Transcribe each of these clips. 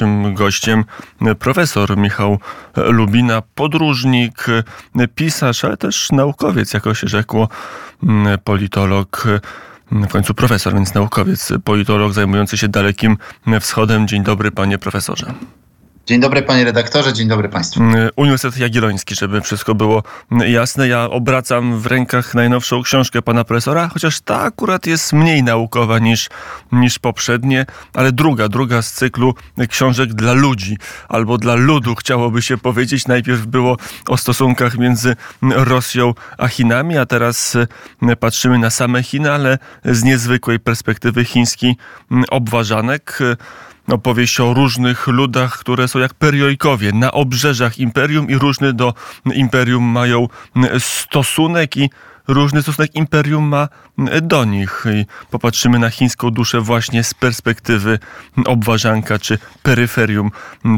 naszym gościem profesor Michał Lubina, podróżnik, pisarz, ale też naukowiec, jako się rzekło, politolog. W końcu profesor, więc naukowiec, politolog zajmujący się Dalekim Wschodem. Dzień dobry, panie profesorze. Dzień dobry panie redaktorze, dzień dobry państwu. Mm, Uniwersytet Jagielloński, żeby wszystko było jasne. Ja obracam w rękach najnowszą książkę pana profesora, chociaż ta akurat jest mniej naukowa niż, niż poprzednie, ale druga, druga z cyklu książek dla ludzi, albo dla ludu chciałoby się powiedzieć. Najpierw było o stosunkach między Rosją a Chinami, a teraz patrzymy na same Chiny, ale z niezwykłej perspektywy chiński obważanek opowieść o różnych ludach, które są jak periojkowie na obrzeżach imperium i różny do imperium mają stosunek i różny stosunek imperium ma do nich. I popatrzymy na chińską duszę właśnie z perspektywy obważanka czy peryferium,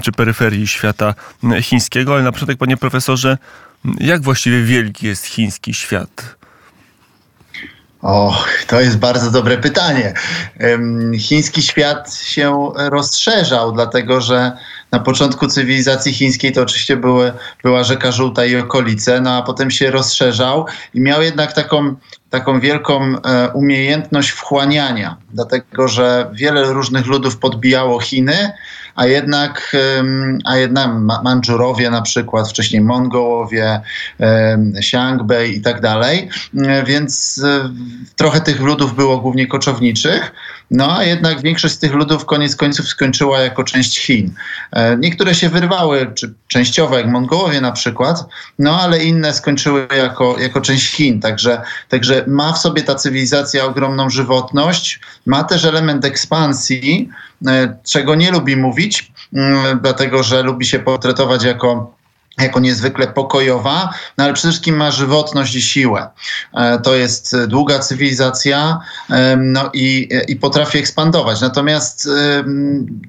czy peryferii świata chińskiego. Ale na początek, panie profesorze, jak właściwie wielki jest chiński świat? O, to jest bardzo dobre pytanie. Chiński świat się rozszerzał, dlatego że na początku cywilizacji chińskiej to oczywiście były, była rzeka Żółta i okolice, no a potem się rozszerzał i miał jednak taką, taką wielką e, umiejętność wchłaniania, dlatego że wiele różnych ludów podbijało Chiny, a jednak, a jednak Mandżurowie na przykład, wcześniej Mongołowie, Xiangbei i tak dalej, e, więc e, trochę tych ludów było głównie koczowniczych, no a jednak większość z tych ludów koniec końców skończyła jako część Chin. Niektóre się wyrwały, czy częściowo, jak Mongołowie na przykład, no ale inne skończyły jako, jako część Chin. Także, także ma w sobie ta cywilizacja ogromną żywotność, ma też element ekspansji, czego nie lubi mówić, mm, dlatego że lubi się portretować jako jako niezwykle pokojowa, no ale przede wszystkim ma żywotność i siłę. E, to jest długa cywilizacja no i, i potrafi ekspandować. Natomiast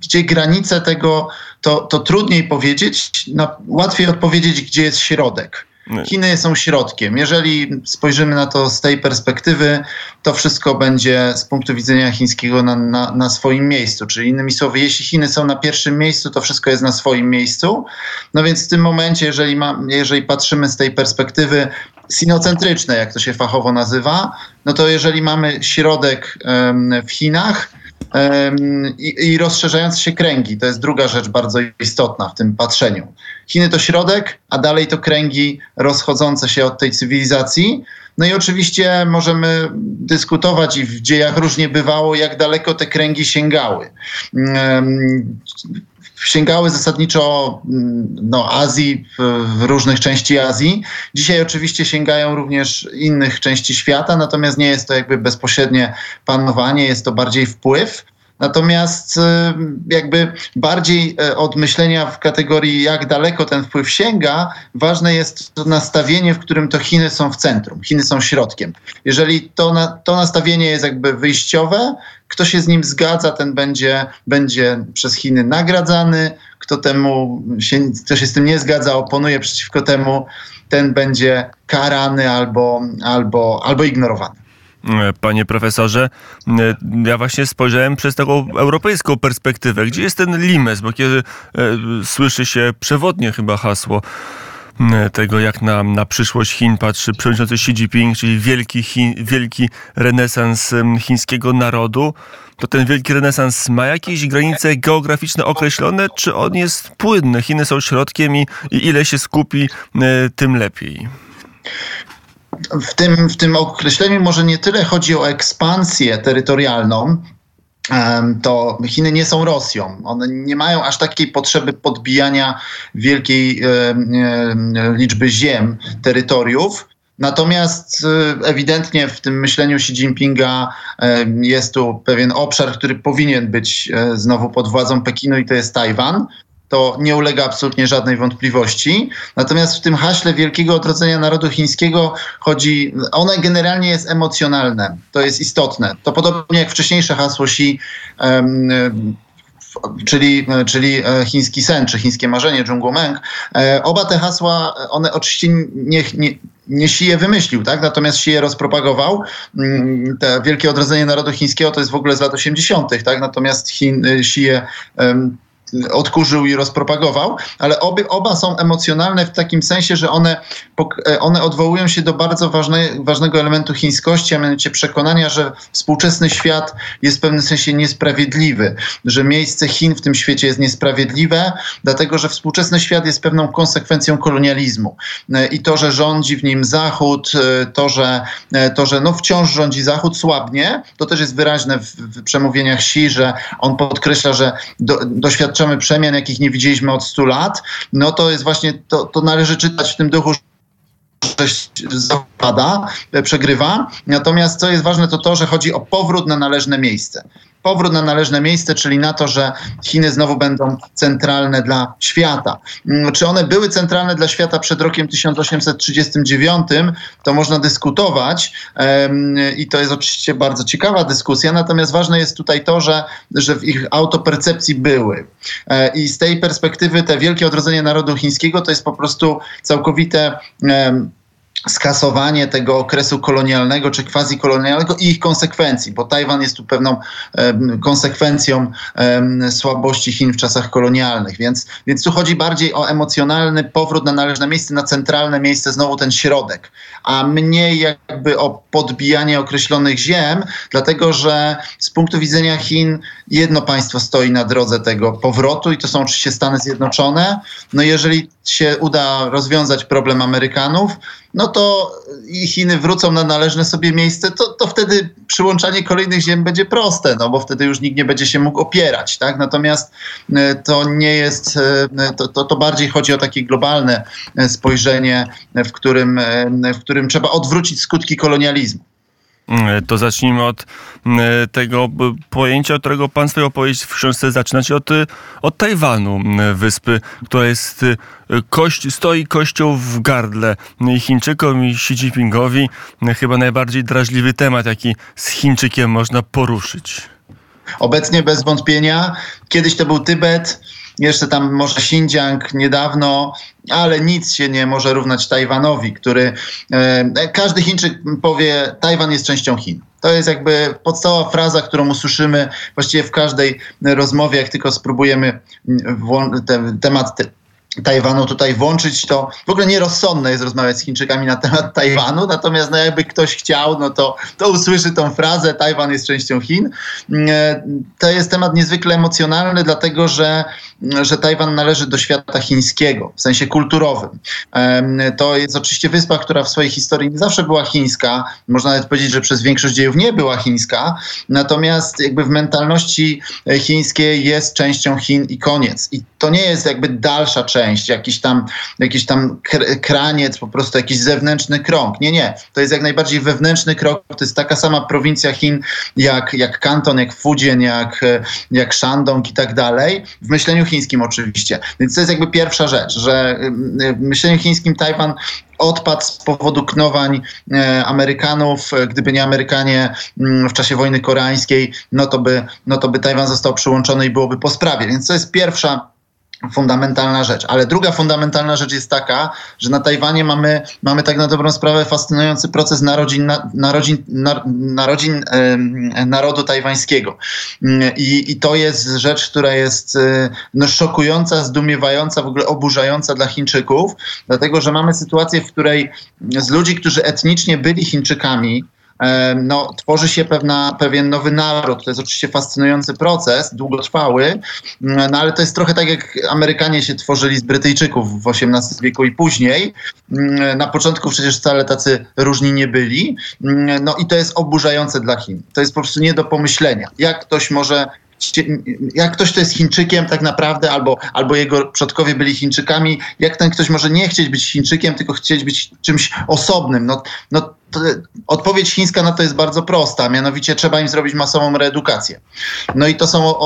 gdzie granice tego, to, to trudniej powiedzieć, no, łatwiej odpowiedzieć, gdzie jest środek. Chiny są środkiem. Jeżeli spojrzymy na to z tej perspektywy, to wszystko będzie z punktu widzenia chińskiego na, na, na, swoim miejscu. Czyli innymi słowy, jeśli Chiny są na pierwszym miejscu, to wszystko jest na swoim miejscu. No więc w tym momencie, jeżeli, ma, jeżeli patrzymy z tej perspektywy sinocentrycznej, jak to się fachowo nazywa, no to jeżeli mamy środek w Chinach, i, i rozszerzające się kręgi. To jest druga rzecz bardzo istotna w tym patrzeniu. Chiny to środek, a dalej to kręgi rozchodzące się od tej cywilizacji. No i oczywiście możemy dyskutować i w dziejach różnie bywało, jak daleko te kręgi sięgały sięgały zasadniczo mm, no, Azji, w różnych części Azji. Dzisiaj oczywiście sięgają również innych części świata, natomiast nie jest to jakby bezpośrednie panowanie, jest to bardziej wpływ. Natomiast y, jakby bardziej e, od myślenia w kategorii, jak daleko ten wpływ sięga, ważne jest to nastawienie, w którym to Chiny są w centrum, Chiny są środkiem. Jeżeli to, na, to nastawienie jest jakby wyjściowe, kto się z nim zgadza, ten będzie, będzie przez Chiny nagradzany, kto, temu się, kto się z tym nie zgadza, oponuje przeciwko temu, ten będzie karany albo, albo, albo ignorowany. Panie profesorze, ja właśnie spojrzałem przez taką europejską perspektywę. Gdzie jest ten limes? Bo kiedy e, słyszy się przewodnie chyba hasło tego, jak na, na przyszłość Chin patrzy przewodniczący Xi Jinping, czyli wielki, Chin, wielki renesans chińskiego narodu, to ten wielki renesans ma jakieś granice geograficzne określone, czy on jest płynny? Chiny są środkiem i, i ile się skupi, tym lepiej w tym, w tym określeniu może nie tyle chodzi o ekspansję terytorialną, to Chiny nie są Rosją. One nie mają aż takiej potrzeby podbijania wielkiej liczby ziem, terytoriów. Natomiast e, ewidentnie w tym myśleniu Xi Jinpinga jest tu pewien obszar, który powinien być e, znowu pod władzą Pekinu i to jest Tajwan to nie ulega absolutnie żadnej wątpliwości. Natomiast w tym haśle wielkiego odrodzenia narodu chińskiego chodzi, one generalnie jest emocjonalne, to jest istotne. To podobnie jak wcześniejsze hasło Xi, um, czyli, czyli e, chiński sen, czy chińskie marzenie, Zhongguomeng. E, oba te hasła, one oczywiście nie, nie, nie Xi je wymyślił, tak? natomiast Xi je rozpropagował. Mm, te wielkie odrodzenie narodu chińskiego to jest w ogóle z lat 80., tak? natomiast Chin, Xi je um, odkurzył i rozpropagował, ale oba są emocjonalne w takim sensie, że one, one odwołują się do bardzo ważne, ważnego elementu chińskości, a mianowicie przekonania, że współczesny świat jest w pewnym sensie niesprawiedliwy, że miejsce Chin w tym świecie jest niesprawiedliwe, dlatego że współczesny świat jest pewną konsekwencją kolonializmu. I to, że rządzi w nim Zachód, to, że, to, że no wciąż rządzi Zachód, słabnie, to też jest wyraźne w, w przemówieniach Xi, że on podkreśla, że do, doświadczamy przemian, jakich nie widzieliśmy od 100 lat, no to jest właśnie, to, to należy czytać w tym duchu, zapada, przegrywa. Natomiast co jest ważne, to to, że chodzi o powrót na należne miejsce powrót na należne miejsce, czyli na to, że Chiny znowu będą centralne dla świata. Mm, czy one były centralne dla świata przed rokiem 1839, to można dyskutować i to jest oczywiście bardzo ciekawa dyskusja, natomiast ważne jest tutaj to, że, że w ich autopercepcji były. E, I z tej perspektywy te wielkie odrodzenie narodu chińskiego to jest po prostu całkowite skasowanie tego okresu kolonialnego czy quasi-kolonialnego i ich konsekwencji, bo Tajwan jest tu pewną konsekwencją słabości Chin w czasach kolonialnych, więc, więc tu chodzi bardziej o emocjonalny powrót na należne miejsce, na centralne miejsce, znowu ten środek, a mniej jakby o podbijanie określonych ziem, dlatego że z punktu widzenia Chin jedno państwo stoi na drodze tego powrotu i to są oczywiście Stany Zjednoczone. No jeżeli się uda rozwiązać problem Amerykanów, no to i Chiny wrócą na należne sobie miejsce, to, to wtedy przyłączanie kolejnych ziem będzie proste, no bo wtedy już nikt nie będzie się mógł opierać, tak? Natomiast e, to nie jest, e, to, to, to bardziej chodzi o takie globalne e, spojrzenie, w którym, w którym trzeba odwrócić skutki kolonializmu. Mm, to zacznijmy od mm, tego pojęcia, którego pan swoją opowieść w książce zaczynać, od, od Tajwanu, wyspy, która jest kość, stoi kością w gardle Chińczykom i Xi Jinpingowi. Chyba najbardziej drażliwy temat, jaki z Chińczykiem można poruszyć. Obecnie bez wątpienia. Kiedyś to był Tybet, jeszcze tam może Xinjiang niedawno, ale nic się nie może równać Tajwanowi, który e, każdy Chińczyk powie, Tajwan jest częścią Chin. To jest jakby podstawowa fraza, którą usłyszymy właściwie w każdej rozmowie, jak tylko spróbujemy ten temat Tajwanu tutaj włączyć, to w ogóle nierozsądne jest rozmawiać z Chińczykami na temat Tajwanu, natomiast no jakby ktoś chciał, no to, to usłyszy tą frazę, Tajwan jest częścią Chin. E, to jest temat niezwykle emocjonalny, dlatego że, że Tajwan należy do świata chińskiego, w sensie kulturowym. To jest oczywiście wyspa, która w swojej historii nie zawsze była chińska, można nawet powiedzieć, że przez większość dziejów nie była chińska, natomiast jakby w mentalności chińskiej jest częścią Chin i koniec. I to nie jest jakby dalsza część jakiś tam, jakiś tam kraniec, po prostu jakiś zewnętrzny krąg. Nie, nie. To jest jak najbardziej wewnętrzny krok. To jest taka sama prowincja Chin jak, jak Kanton, jak Fujian, jak, jak Shandong i tak dalej. W myśleniu chińskim oczywiście. Więc to jest jakby pierwsza rzecz, że w myśleniu chińskim Tajwan odpadł z powodu knowań e, Amerykanów. Gdyby nie Amerykanie mm, w czasie wojny koreańskiej, no to by, no to by Tajwan został przyłączony i byłoby po sprawie. Więc to jest pierwsza fundamentalna rzecz. Ale druga fundamentalna rzecz jest taka, że na Tajwanie mamy, mamy tak na dobrą sprawę fascynujący proces narodzin, narodzin, narodzin narodu tajwańskiego. I, I to jest rzecz, która jest e, no, szokująca, zdumiewająca, w ogóle oburzająca dla Chińczyków, dlatego że mamy sytuację, w której z ludzi, którzy etnicznie byli Chińczykami, no, tworzy się pewna, pewien nowy naród. To jest oczywiście fascynujący proces, długotrwały, mm, no, ale to jest trochę tak, jak Amerykanie się tworzyli z Brytyjczyków w XVIII wieku i później. Mm, na początku przecież wcale tacy różni nie byli. Mm, no i to jest oburzające dla Chin. To jest po prostu nie do pomyślenia. Jak ktoś może jak ktoś to jest Chińczykiem tak naprawdę, albo, albo jego przodkowie byli Chińczykami, jak ten ktoś może nie chcieć być Chińczykiem, tylko chcieć być czymś osobnym. No, no odpowiedź chińska na to jest bardzo prosta, mianowicie trzeba im zrobić masową reedukację. No i to są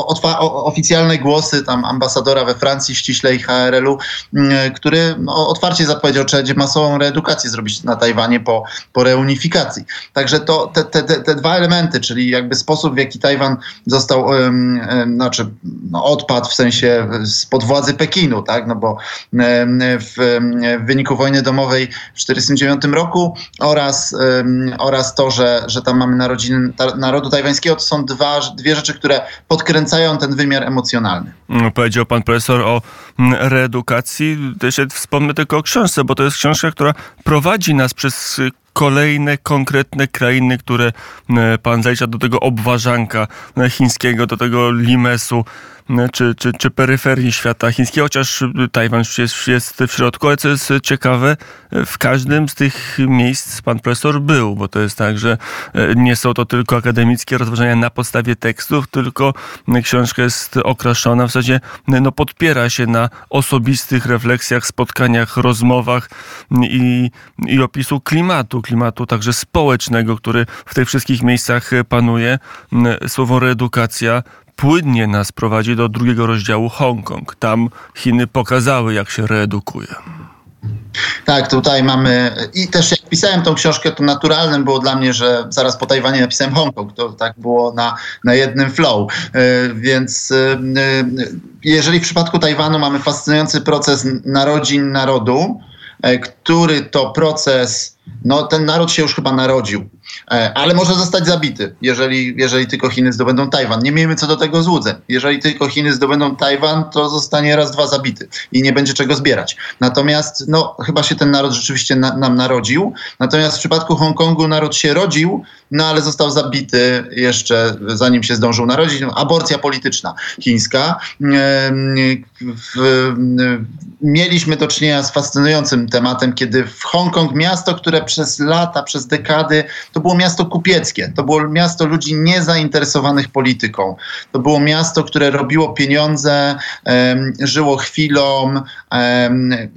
oficjalne głosy tam ambasadora we Francji, ściślej HRL-u, mm, który no, otwarcie zapowiedział, że masową reedukację zrobić na Tajwanie po, po reunifikacji. Także to te, te, te, dwa elementy, czyli jakby sposób, w jaki Tajwan został, um, um, znaczy no, odpadł w sensie spod władzy Pekinu, tak, no bo um, w, w wyniku wojny domowej w 1949 roku oraz oraz to, że, że tam mamy narodziny narodu tajwańskiego, to są dwa, dwie rzeczy, które podkręcają ten wymiar emocjonalny. No, powiedział pan profesor o reedukacji. Też wspomnę tylko o książce, bo to jest książka, która prowadzi nas przez kolejne konkretne krainy, które pan zalicza do tego obważanka chińskiego, do tego limesu czy, czy, czy peryferii świata chińskiego, chociaż Tajwan jest, jest w środku, ale co jest ciekawe, w każdym z tych miejsc pan profesor był, bo to jest tak, że e, nie są to tylko akademickie rozważania na podstawie tekstów, tylko książka jest okraszona, w zasadzie no, podpiera się na osobistych refleksjach, spotkaniach, rozmowach i, i opisu klimatu, klimatu także społecznego, który w tych wszystkich miejscach panuje. Słowo reedukacja płynnie nas prowadzi do drugiego rozdziału Hongkong. Tam Chiny pokazały, jak się reedukuje. Tak, tutaj mamy i też jak pisałem tą książkę, to naturalnym było dla mnie, że zaraz po Tajwanie napisałem Hongkong. To tak było na, na jednym flow. E, więc e, jeżeli w przypadku Tajwanu mamy fascynujący proces narodzin narodu, e, który to proces, no ten naród się już chyba narodził E, ale może zostać zabity, jeżeli, jeżeli tylko Chiny zdobędą Tajwan. Nie miejmy co do tego złudzeń. Jeżeli tylko Chiny zdobędą Tajwan, to zostanie raz, dwa zabity i nie będzie czego zbierać. Natomiast, no, chyba się ten naród rzeczywiście na, nam narodził. Natomiast w przypadku Hongkongu naród się rodził, no ale został zabity jeszcze zanim się zdążył narodzić. Aborcja polityczna chińska. Mieliśmy do czynienia z fascynującym tematem, kiedy w Hongkong, miasto, które przez lata, przez dekady to było miasto kupieckie, to było miasto ludzi niezainteresowanych polityką. To było miasto, które robiło pieniądze, żyło chwilą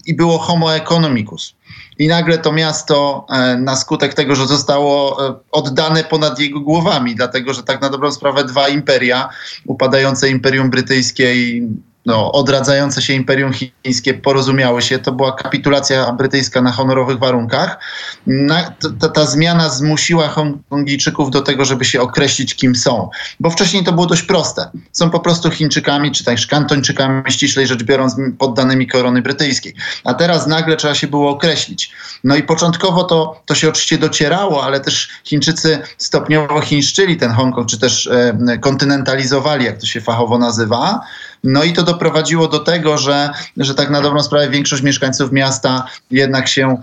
i było homo economicus. I nagle to miasto, e, na skutek tego, że zostało e, oddane ponad jego głowami, dlatego że tak na dobrą sprawę dwa imperia, upadające Imperium Brytyjskie i no, odradzające się Imperium Chińskie porozumiały się. To była kapitulacja brytyjska na honorowych warunkach. Na, ta, ta, zmiana zmusiła Hongkongijczyków do tego, żeby się określić, kim są. Bo wcześniej to było dość proste. Są po prostu Chińczykami, czy też Kantończykami, ściślej rzecz biorąc, poddanymi korony brytyjskiej. A teraz nagle trzeba się było określić. No i początkowo to, to się oczywiście docierało, ale też Chińczycy stopniowo chińszczyli ten Hongkong, czy też e, kontynentalizowali, jak to się fachowo nazywa. No i to doprowadziło do tego, że, że tak na dobrą sprawę większość mieszkańców miasta jednak się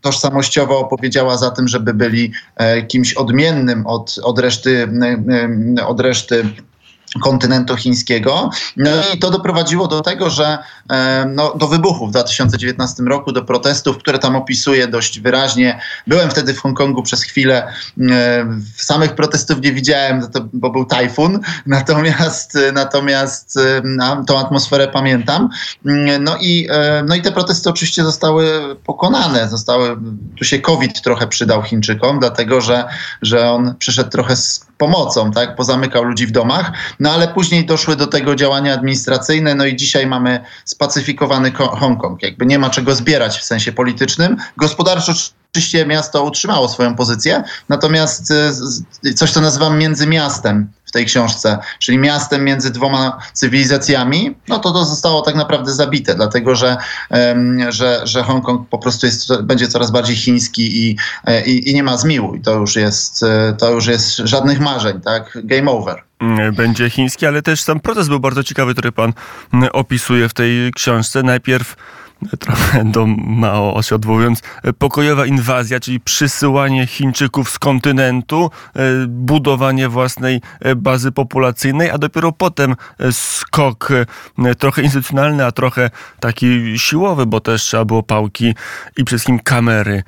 tożsamościowo opowiedziała za tym, żeby byli e, kimś odmiennym od, od reszty, od reszty kontynentu chińskiego. No i to doprowadziło do tego, że no, do wybuchu w 2019 roku, do protestów, które tam opisuję dość wyraźnie. Byłem wtedy w Hongkongu przez chwilę. Samych protestów nie widziałem, bo był tajfun, natomiast, natomiast tą atmosferę pamiętam. No i, no i te protesty oczywiście zostały pokonane. Zostały, tu się COVID trochę przydał Chińczykom, dlatego że, że on przyszedł trochę z pomocą, tak? Pozamykał ludzi w domach. No ale później doszły do tego działania administracyjne, no i dzisiaj mamy spacyfikowany Hongkong. Jakby nie ma czego zbierać w sensie politycznym. Gospodarczo oczywiście miasto utrzymało swoją pozycję, natomiast y, coś, co nazywam międzymiastem tej książce, czyli miastem między dwoma cywilizacjami, no to to zostało tak naprawdę zabite, dlatego że, że, że Hongkong po prostu jest, będzie coraz bardziej chiński i, e, i, i nie ma zmiłu. I to już jest, e, to już jest żadnych marzeń, tak? Game over będzie chiński, ale też sam proces był bardzo ciekawy, który pan opisuje w tej książce. Najpierw trochę do Mao się odwołując, pokojowa inwazja, czyli przysyłanie Chińczyków z kontynentu, e, budowanie własnej e, bazy populacyjnej, a dopiero potem e, skok trochę instytucjonalny, a trochę taki siłowy, bo też trzeba było pałki i przede wszystkim kamery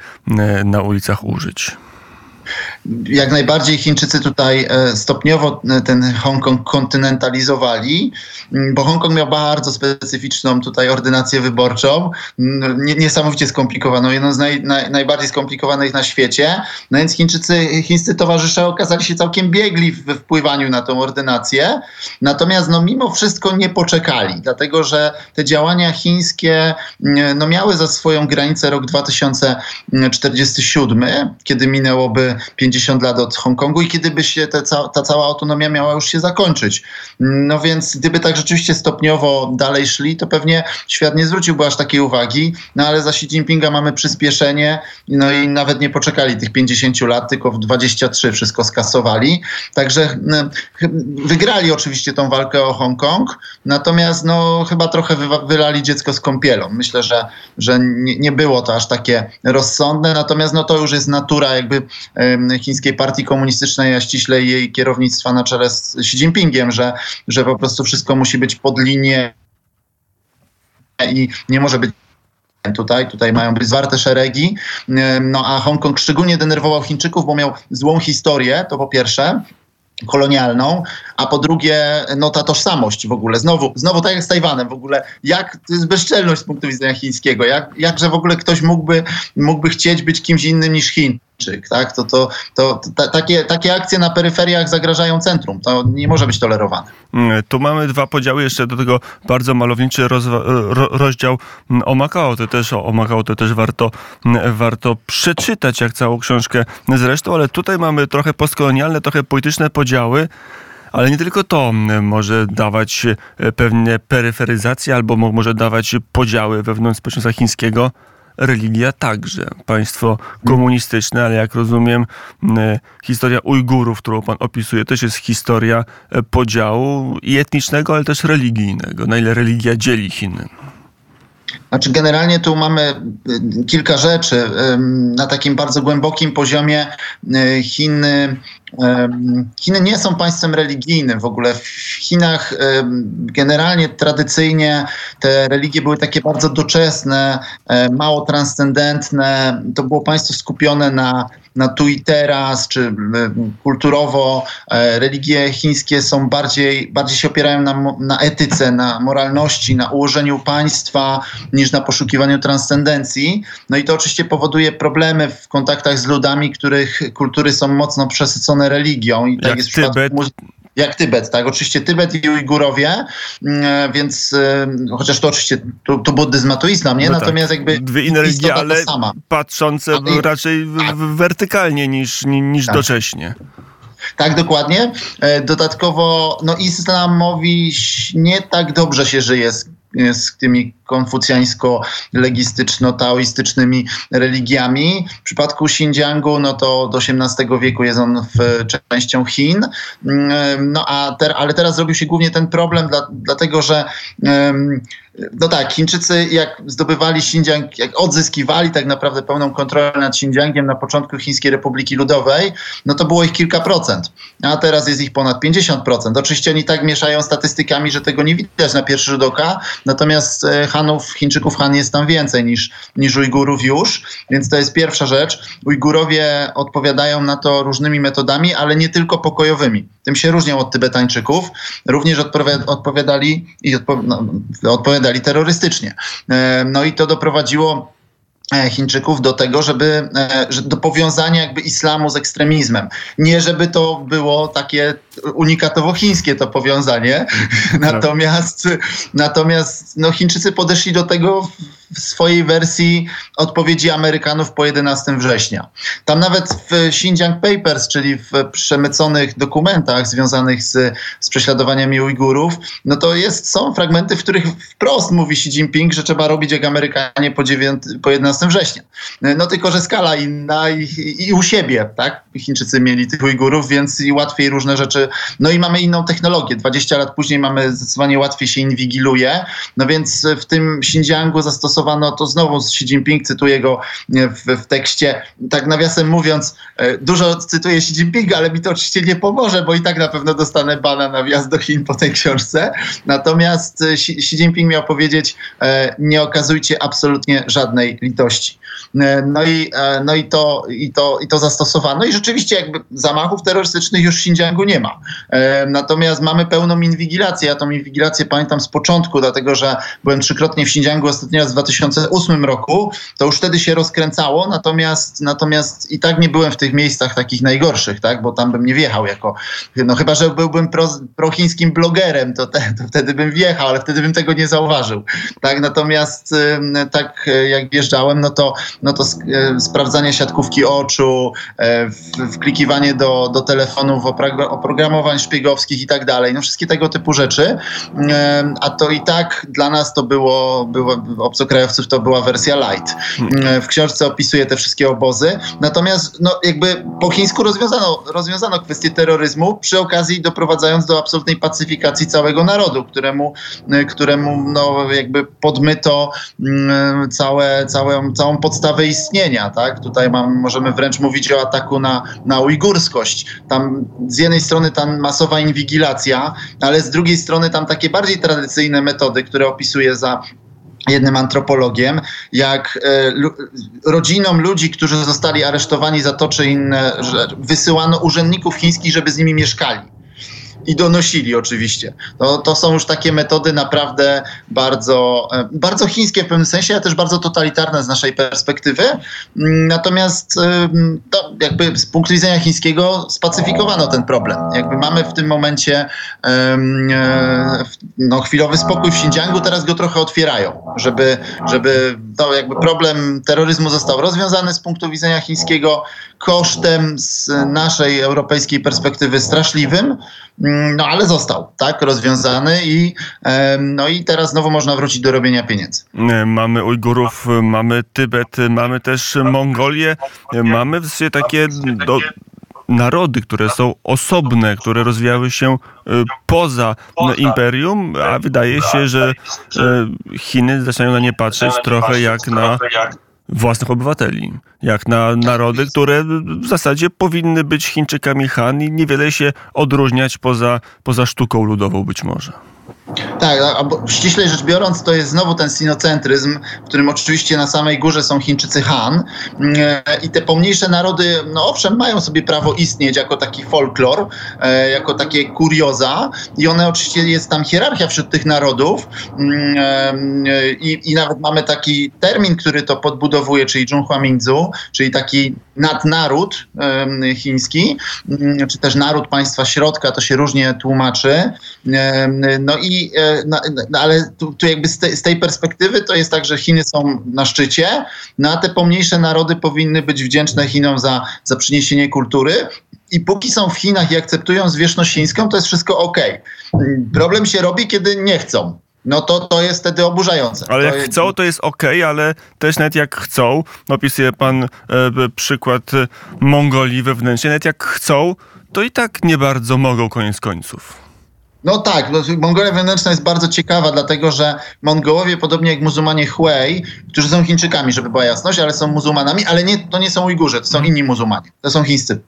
na ulicach użyć jak najbardziej Chińczycy tutaj e, stopniowo e, ten Hongkong kontynentalizowali, mm, bo Hongkong miał bardzo specyficzną tutaj ordynację wyborczą, mm, niesamowicie skomplikowaną, jedną z naj, naj, najbardziej skomplikowanych na świecie. No więc Chińczycy, chińscy towarzysze okazali się całkiem biegli w wpływaniu na tą ordynację. Natomiast no, mimo wszystko nie poczekali, dlatego że te działania chińskie mm, no, miały za swoją granicę rok 2047, kiedy minęłoby 50 lat od Hongkongu i kiedy by się te, ta cała autonomia miała już się zakończyć. No więc gdyby tak rzeczywiście stopniowo dalej szli, to pewnie świat nie zwróciłby aż takiej uwagi, no ale za Xi Jinpinga mamy przyspieszenie, no i nawet nie poczekali tych 50 lat, tylko w 23 wszystko skasowali. Także wygrali oczywiście tą walkę o Hongkong, natomiast no chyba trochę wylali dziecko z kąpielą. Myślę, że, że nie, nie było to aż takie rozsądne, natomiast no to już jest natura jakby chińskiej partii komunistycznej, a ściśle jej kierownictwa na czele z Xi Jinpingiem, że, że po prostu wszystko musi być pod linię i nie może być tutaj, tutaj mają być zwarte szeregi. No a Hongkong szczególnie denerwował Chińczyków, bo miał złą historię, to po pierwsze kolonialną, a po drugie, no ta tożsamość w ogóle, znowu, znowu tak jak z Tajwanem w ogóle, jak, to jest bezczelność z punktu widzenia chińskiego, jak, jakże w ogóle ktoś mógłby, mógłby chcieć być kimś innym niż Chin tak? To, to, to, to takie, takie akcje na peryferiach zagrażają centrum. To nie może być tolerowane. Mm, tu mamy dwa podziały, jeszcze do tego bardzo malowniczy roz, ro, rozdział mm, o Makao. To też o Makao to też warto, mm, warto przeczytać, jak całą książkę zresztą, ale tutaj mamy trochę postkolonialne, trochę polityczne podziały. Ale nie tylko to może dawać e, pewne peryferyzacje albo może dawać podziały wewnątrz społeczeństwa chińskiego religia także. Państwo komunistyczne, ale jak rozumiem, historia Ujgurów, którą pan opisuje, też jest historia e, podziału i etnicznego, ale też religijnego. Na ile religia dzieli Chiny. Znaczy, generalnie tu mamy y, kilka rzeczy. Na takim bardzo głębokim poziomie Chiny Chiny nie są państwem religijnym w ogóle. W Chinach generalnie tradycyjnie te religie były takie bardzo doczesne, mało transcendentne. To było państwo skupione na, na tu i teraz, czy kulturowo. E, religie chińskie są bardziej, bardziej się opierają na, na etyce, na moralności, na ułożeniu państwa niż na poszukiwaniu transcendencji. No i to oczywiście powoduje problemy w kontaktach z ludami, których kultury są mocno przesycone religią i tak jak jest Tybet. jak Tybet, tak? Oczywiście Tybet i Ujgurowie, mm, więc e, chociaż to oczywiście tu, tu buddyzm, a islam, nie? No tak. Natomiast tak. jakby Dwie inne religie, ale sama. patrzące ale... raczej tak. wertykalnie niż, niż tak. docześnie. Tak, dokładnie. E, dodatkowo, no islamowi nie tak dobrze się żyje z z tymi konfucjańsko-legistyczno-taoistycznymi religiami. W przypadku Xinjiangu, no to do XVIII wieku jest on w częścią Chin. Mm, no a ter, ale teraz zrobił się głównie ten problem, dla, dlatego że um, no tak, Chińczycy jak zdobywali Xinjiang, jak odzyskiwali tak naprawdę pełną kontrolę nad Xinjiangiem na początku Chińskiej Republiki Ludowej, no to było ich kilka procent, a teraz jest ich ponad 50%. Oczywiście oni tak mieszają statystykami, że tego nie widać na pierwszy rzut oka, natomiast e, Hanów, Chińczyków Han jest tam więcej niż, niż Ujgurów już, więc to jest pierwsza rzecz. Ujgurowie odpowiadają na to różnymi metodami, ale nie tylko pokojowymi. Tym się różnią od Tybetańczyków. Również odpowiadali i odpo, no, odpowiadali terrorystycznie. E, no i to doprowadziło E, Chińczyków do tego, żeby e, do powiązania jakby islamu z ekstremizmem. Nie żeby to było takie unikatowo chińskie to powiązanie, natomiast, natomiast no Chińczycy podeszli do tego w swojej wersji odpowiedzi Amerykanów po 11 września. Tam nawet w Xinjiang Papers, czyli w przemyconych dokumentach związanych z, z prześladowaniami Ujgurów, no to jest, są fragmenty, w których wprost mówi Xi Jinping, że trzeba robić jak Amerykanie po, 9, po 11 września. No tylko, że skala inna i, i, u siebie, tak? Chińczycy mieli tych Ujgurów, więc i łatwiej różne rzeczy. No i mamy inną technologię. 20 lat później mamy zdecydowanie łatwiej się inwigiluje. No więc w tym Xinjiangu zastosowano to znowu Xi Jinping, cytuję go w, w tekście. Tak nawiasem mówiąc, e, dużo cytuję Xi Jinpinga, ale mi to oczywiście nie pomoże, bo i tak na pewno dostanę bana na wjazd do Chin po tej książce. Natomiast e, Xi, Jinping miał powiedzieć, e, nie okazujcie absolutnie żadnej litości. No i, no i, to, i, to, i to zastosowano i rzeczywiście jakby zamachów terrorystycznych już w Xinjiangu nie ma. Natomiast mamy pełną inwigilację. Ja tą inwigilację pamiętam z początku, dlatego że byłem trzykrotnie w Xinjiangu, ostatni raz w 2008 roku, to już wtedy się rozkręcało, natomiast, natomiast i tak nie byłem w tych miejscach takich najgorszych, tak? bo tam bym nie wjechał jako, no chyba, że byłbym pro, prochińskim blogerem, to, te, to wtedy bym wjechał, ale wtedy bym tego nie zauważył. Tak? Natomiast tak jak wjeżdżałem, no to, no to sprawdzanie siatkówki oczu, wklikiwanie do, do telefonów oprogramowań szpiegowskich i tak dalej, no wszystkie tego typu rzeczy, a to i tak dla nas to było, było obcokrajowców to była wersja light. W książce opisuje te wszystkie obozy, natomiast no jakby po chińsku rozwiązano, rozwiązano kwestię terroryzmu, przy okazji doprowadzając do absolutnej pacyfikacji całego narodu, któremu, któremu no jakby podmyto całe, całe, całą podstawę istnienia, tak? Tutaj mam, możemy wręcz mówić o ataku na, na ujgurskość. Tam z jednej strony ta masowa inwigilacja, ale z drugiej strony tam takie bardziej tradycyjne metody, które opisuje za jednym antropologiem, jak e, rodzinom ludzi, którzy zostali aresztowani za to czy inne, wysyłano urzędników chińskich, żeby z nimi mieszkali i donosili oczywiście. To, to są już takie metody naprawdę bardzo, e, bardzo chińskie w pewnym sensie, ale też bardzo totalitarne z naszej perspektywy. Mm, natomiast e, to jakby z punktu widzenia chińskiego spacyfikowano ten problem. Jakby mamy w tym momencie e, no, chwilowy spokój w Xinjiangu, teraz go trochę otwierają, żeby, żeby to jakby problem terroryzmu został rozwiązany z punktu widzenia chińskiego kosztem z naszej europejskiej perspektywy straszliwym. Mm, no ale został, tak, rozwiązany i, no i teraz znowu można wrócić do robienia pieniędzy. Mamy Ujgurów, mamy Tybet, mamy też Mongolię, mamy w takie do, narody, które są osobne, które rozwijały się e, poza imperium, a wydaje się, że e, Chiny zaczynają na nie patrzeć trochę jak na własnych obywateli, jak na narody, które w zasadzie powinny być Chińczykami Han i niewiele się odróżniać poza, poza sztuką ludową być może. Tak, ściślej rzecz biorąc, to jest znowu ten sinocentryzm, w którym oczywiście na samej górze są Chińczycy Han. E, i te pomniejsze narody, no owszem, mają sobie prawo istnieć jako taki folklor, e, jako takie kurioza i one oczywiście jest tam hierarchia wśród tych narodów. Mm, e, i, i nawet mamy taki termin, który to podbudowuje, czyli Zhonghua Minzu, czyli taki nadnaród chiński, mm, czy też naród państwa środka, to się różnie tłumaczy. No i, e, no, no, ale tu, tu jakby z, te, z, tej perspektywy to jest tak, że Chiny są na szczycie, no a te pomniejsze narody powinny być wdzięczne Chinom za, za przyniesienie kultury. I póki są w Chinach i akceptują zwierzchność chińską, to jest wszystko ok. Problem się robi, kiedy nie chcą no to to jest wtedy oburzające. Ale jak jest... chcą, to jest ok, ale też nawet jak chcą, opisuje pan e, przykład Mongolii wewnętrznej, nawet jak chcą, to i tak nie bardzo mogą koniec końców. No tak, no, Mongolia wewnętrzna jest bardzo ciekawa, dlatego że Mongołowie, podobnie jak muzułmanie Hui, którzy są Chińczykami, żeby była jasność, ale są muzułmanami, ale nie, to nie są Ujgurzy, to są inni muzułmanie, to są chińscy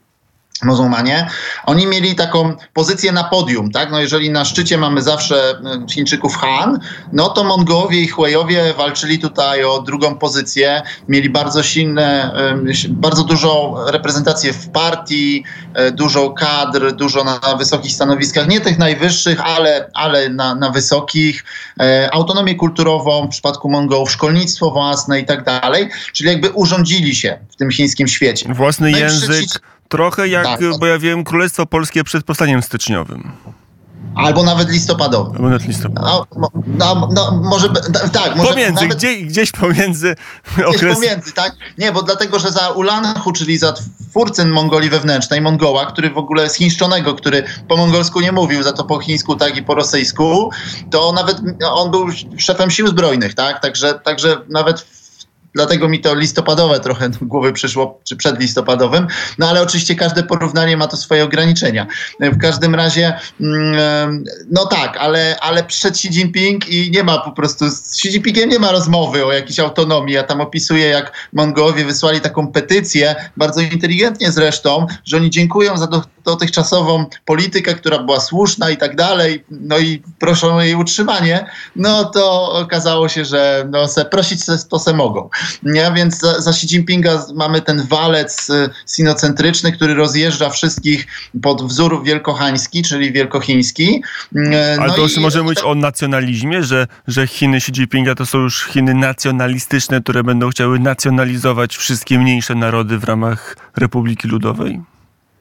muzułmanie, oni mieli taką pozycję na podium, tak? No jeżeli na szczycie mamy zawsze e, Chińczyków Han, no to Mongołowie i Huejowie walczyli tutaj o drugą pozycję, mieli bardzo silne, bardzo dużą reprezentację w partii, e, dużo kadr, dużo na wysokich stanowiskach, nie tych najwyższych, ale, ale na, na wysokich, autonomię kulturową w przypadku Mongołów, szkolnictwo własne i tak dalej, czyli jakby urządzili się w tym chińskim świecie. Własny no język, Trochę jak, tak, bo ja wiem, Królestwo Polskie przed powstaniem styczniowym. Albo nawet listopadowy. Albo nawet listopadowy. No, no, no, może, tak. Może pomiędzy, nawet, gdzie, gdzieś pomiędzy. Gdzieś okres... pomiędzy, tak? Nie, bo dlatego, że za Ulanhu, czyli za twórcę Mongolii wewnętrznej, Mongoła, który w ogóle z chińszczonego, który po mongolsku nie mówił, za to po chińsku, tak i po rosyjsku, to nawet on był szefem sił zbrojnych, tak? Także, także nawet Dlatego mi to listopadowe trochę do głowy przyszło, czy przedlistopadowym. No ale oczywiście każde porównanie ma to swoje ograniczenia. W każdym razie, mm, no tak, ale, ale przed Xi Jinping i nie ma po prostu, z Xi Jinpingiem nie ma rozmowy o jakiejś autonomii. Ja tam opisuję, jak Mongołowie wysłali taką petycję, bardzo inteligentnie zresztą, że oni dziękują za dotychczasową politykę, która była słuszna i tak dalej, no i proszą o jej utrzymanie, no to okazało się, że no se, prosić to se mogą. Nie? Więc za, za Xi Jinpinga mamy ten walec y, sinocentryczny, który rozjeżdża wszystkich pod wzór wielkochański, czyli wielkochiński. No Ale to już możemy mówić o nacjonalizmie, że, że Chiny Xi Jinpinga to są już Chiny nacjonalistyczne, które będą chciały nacjonalizować wszystkie mniejsze narody w ramach Republiki Ludowej?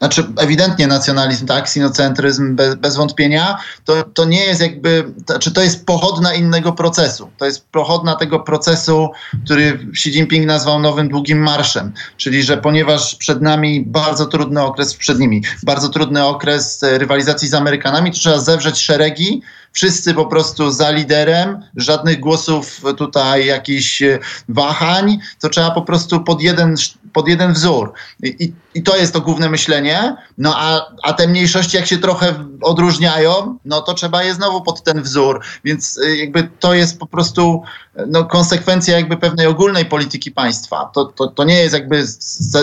Znaczy ewidentnie nacjonalizm, tak, sinocentryzm bez, bez wątpienia, to, to nie jest jakby, to, znaczy to jest pochodna innego procesu. To jest pochodna tego procesu, który Xi Jinping nazwał nowym długim marszem. Czyli, że ponieważ przed nami bardzo trudny okres, przed nimi bardzo trudny okres e, rywalizacji z Amerykanami, to trzeba zewrzeć szeregi, wszyscy po prostu za liderem, żadnych głosów tutaj jakichś e, wahań, to trzeba po prostu pod jeden, pod jeden wzór. I, i to jest to główne myślenie. No a, a te mniejszości, jak się trochę odróżniają, no to trzeba je znowu pod ten wzór. Więc e, jakby to jest po prostu no, konsekwencja jakby pewnej ogólnej polityki państwa. To, to, to nie jest jakby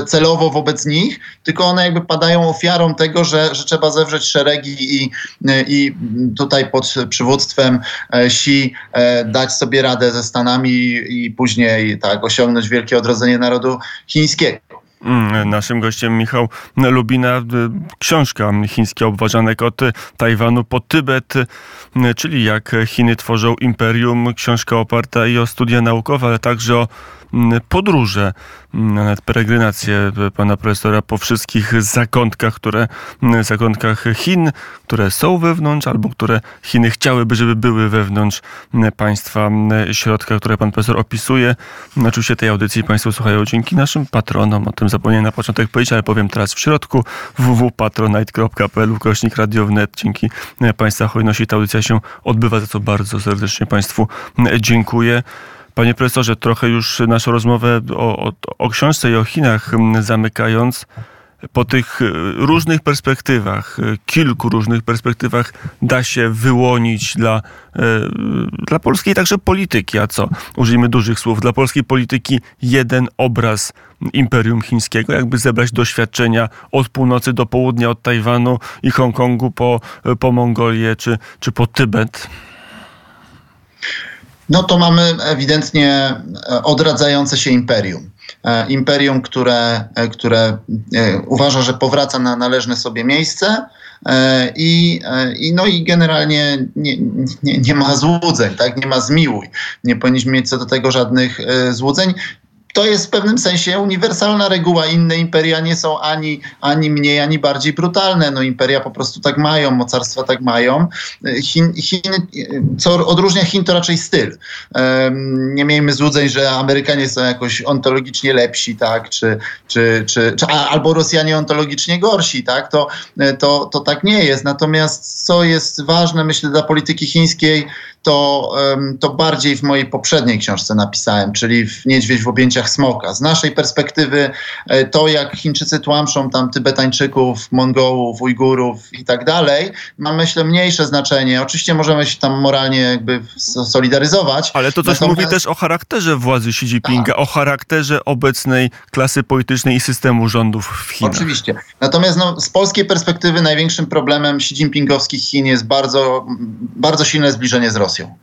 celowo wobec nich, tylko one jakby padają ofiarą tego, że, że trzeba zewrzeć szeregi i, i tutaj pod przywództwem e, Xi e, dać sobie radę ze Stanami i później tak osiągnąć wielkie odrodzenie narodu chińskiego. Mm, naszym gościem Michał Lubina, książka Chińskie obważanek od Tajwanu po Tybet, czyli jak Chiny tworzą imperium. Książka oparta i o studia naukowe, ale także o podróże, nawet peregrinacje pana profesora po wszystkich zakątkach, które, zakątkach Chin, które są wewnątrz, albo które Chiny chciałyby, żeby były wewnątrz państwa środka, które pan profesor opisuje. Oczywiście tej audycji państwo słuchają dzięki naszym patronom. O tym zapomniałem na początek powiedzieć, ale powiem teraz w środku www.patronite.pl kośnik radiownet. Dzięki państwa hojności ta audycja się odbywa, za co bardzo serdecznie państwu dziękuję. Panie profesorze, trochę już naszą rozmowę o, o, o książce i o Chinach zamykając, po tych y, różnych perspektywach, y, kilku różnych perspektywach da się wyłonić dla, y, dla polskiej także polityki, a co, użyjmy dużych słów, dla polskiej polityki jeden obraz Imperium Chińskiego, jakby zebrać doświadczenia od północy do południa, od Tajwanu i Hongkongu po, po Mongolię czy, czy po Tybet. No to mamy ewidentnie e, odradzające się imperium. E, imperium, które, e, które uważa, że powraca na należne sobie miejsce. I, i, no i generalnie nie, nie, nie ma złudzeń, tak? nie ma zmiłuj. Nie powinniśmy mieć co do tego żadnych złudzeń to jest w pewnym sensie uniwersalna reguła. Inne imperia nie są ani, ani mniej, ani bardziej brutalne. No imperia po prostu tak mają, mocarstwa tak mają. Chin, Chiny, co odróżnia Chin, to raczej styl. Nie miejmy złudzeń, że Amerykanie są jakoś ontologicznie lepsi, tak, czy, czy, czy, czy albo Rosjanie ontologicznie gorsi, tak, to, to, to tak nie jest. Natomiast co jest ważne, myślę, dla polityki chińskiej, to, to bardziej w mojej poprzedniej książce napisałem, czyli w Niedźwiedź w objęciach smoka. Z naszej perspektywy e, to, jak Chińczycy tłamszą tam Tybetańczyków, Mongołów, Ujgurów i tak dalej, ma myślę mniejsze znaczenie. Oczywiście możemy się tam moralnie jakby solidaryzować. Ale to coś Natomiast... mówi też o charakterze władzy Xi Jinpinga, tak. o charakterze obecnej klasy politycznej i systemu rządów w Chinach. Oczywiście. Natomiast no, z polskiej perspektywy największym problemem Xi Jinpingowskich Chin jest bardzo, bardzo silne zbliżenie z Rosją. Rosją.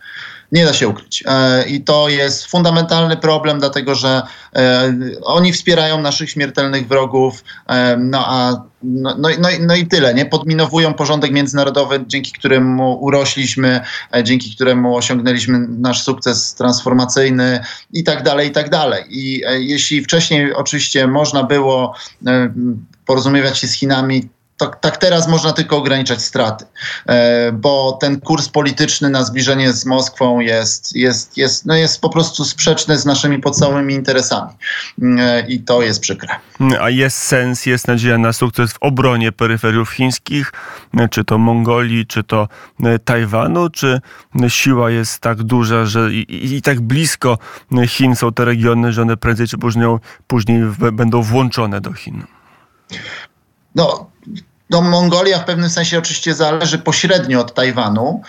Nie da się ukryć. E, I to jest fundamentalny problem, dlatego że e, oni wspierają naszych śmiertelnych wrogów, e, no a no, no, no, no, i tyle, nie? Podminowują porządek międzynarodowy, dzięki któremu urośliśmy, dzięki któremu osiągnęliśmy nasz sukces transformacyjny i tak dalej, i tak dalej. I jeśli wcześniej oczywiście można było porozumiewać się z Chinami tak, tak, teraz można tylko ograniczać straty, e, bo ten kurs polityczny na zbliżenie z Moskwą jest, jest, jest, no jest po prostu sprzeczny z naszymi podstawowymi interesami e, i to jest przykre. A jest sens, jest nadzieja na sukces w obronie peryferiów chińskich, czy to Mongolii, czy to e, Tajwanu, czy siła jest tak duża, że i, i, i tak blisko Chin są te regiony, że one prędzej czy później, później będą włączone do Chin? No, no, Mongolia w pewnym sensie oczywiście zależy pośrednio od Tajwanu,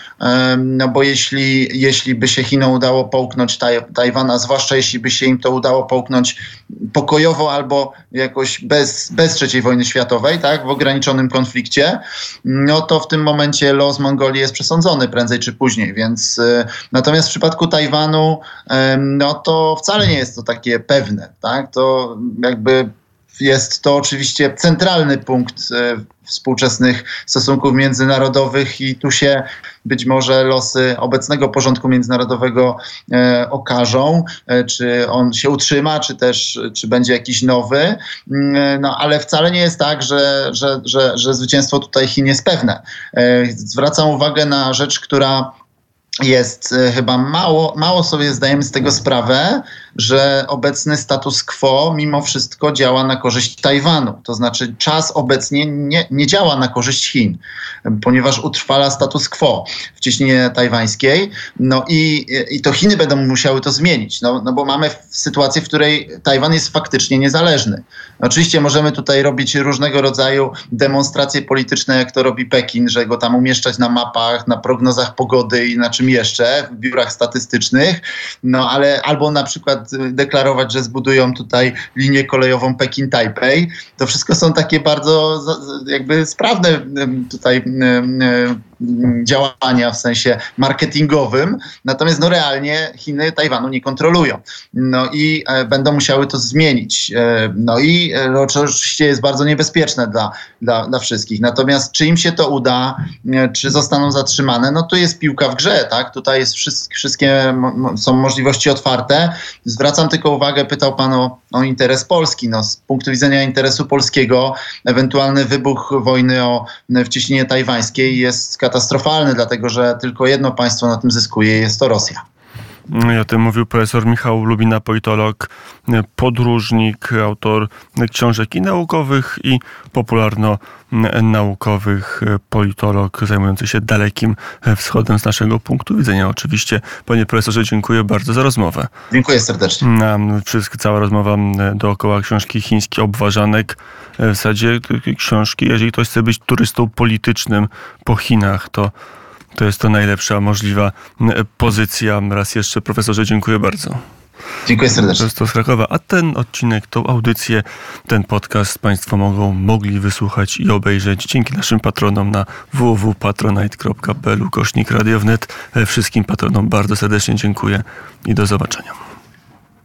no bo jeśli, jeśli by się Chinom udało połknąć taj, Tajwan, a zwłaszcza jeśli by się im to udało połknąć pokojowo albo jakoś bez, bez III wojny światowej, tak, w ograniczonym konflikcie, no to w tym momencie los Mongolii jest przesądzony prędzej czy później, więc y, natomiast w przypadku Tajwanu, no to wcale nie jest to takie pewne, tak, to jakby jest to oczywiście centralny punkt e, współczesnych stosunków międzynarodowych i tu się być może losy obecnego porządku międzynarodowego e, okażą, e, czy on się utrzyma, czy też czy będzie jakiś nowy. Mm, no ale wcale nie jest tak, że, że, że, że zwycięstwo tutaj Chin jest pewne. Zwracam uwagę na rzecz, która jest chyba mało, mało sobie zdajemy z tego sprawę, że obecny status quo mimo wszystko działa na korzyść Tajwanu. To znaczy czas obecnie nie, nie działa na korzyść Chin, ponieważ utrwala status quo w cieśninie tajwańskiej. No i, i to Chiny będą musiały to zmienić, no, no bo mamy sytuację, w której Tajwan jest faktycznie niezależny. Oczywiście możemy tutaj robić różnego rodzaju demonstracje polityczne, jak to robi Pekin, że go tam umieszczać na mapach, na prognozach pogody i na czym jeszcze, w biurach statystycznych, no ale albo na przykład deklarować, że zbudują tutaj linię kolejową Pekin-Taipei. To wszystko są takie bardzo jakby sprawne tutaj działania w sensie marketingowym, natomiast no realnie Chiny Tajwanu nie kontrolują. No i e, będą musiały to zmienić. E, no i e, oczywiście jest bardzo niebezpieczne dla, dla, dla wszystkich. Natomiast czy im się to uda, czy zostaną zatrzymane, no to jest piłka w grze, tak? Tutaj jest wszystkie, wszystkie są możliwości otwarte. Zwracam tylko uwagę, pytał pan o, o interes Polski. No, z punktu widzenia interesu polskiego, ewentualny wybuch wojny o, w cieśninie tajwańskiej jest katastrofalny, dlatego że tylko jedno państwo na tym zyskuje, jest to Rosja. I o tym mówił profesor Michał Lubina, politolog, podróżnik, autor książek i naukowych, i popularno-naukowych, politolog zajmujący się dalekim wschodem z naszego punktu widzenia. Oczywiście, panie profesorze, dziękuję bardzo za rozmowę. Dziękuję serdecznie. Wszystko, cała rozmowa dookoła książki Chiński Obważanek. W zasadzie książki, jeżeli ktoś chce być turystą politycznym po Chinach, to to jest to najlepsza możliwa pozycja. Raz jeszcze profesorze dziękuję bardzo. Dziękuję serdecznie. To z Krakowa. A ten odcinek, tą audycję, ten podcast Państwo mogą mogli wysłuchać i obejrzeć dzięki naszym patronom na www.patronite.pl kośnik radiownet. Wszystkim patronom bardzo serdecznie dziękuję i do zobaczenia.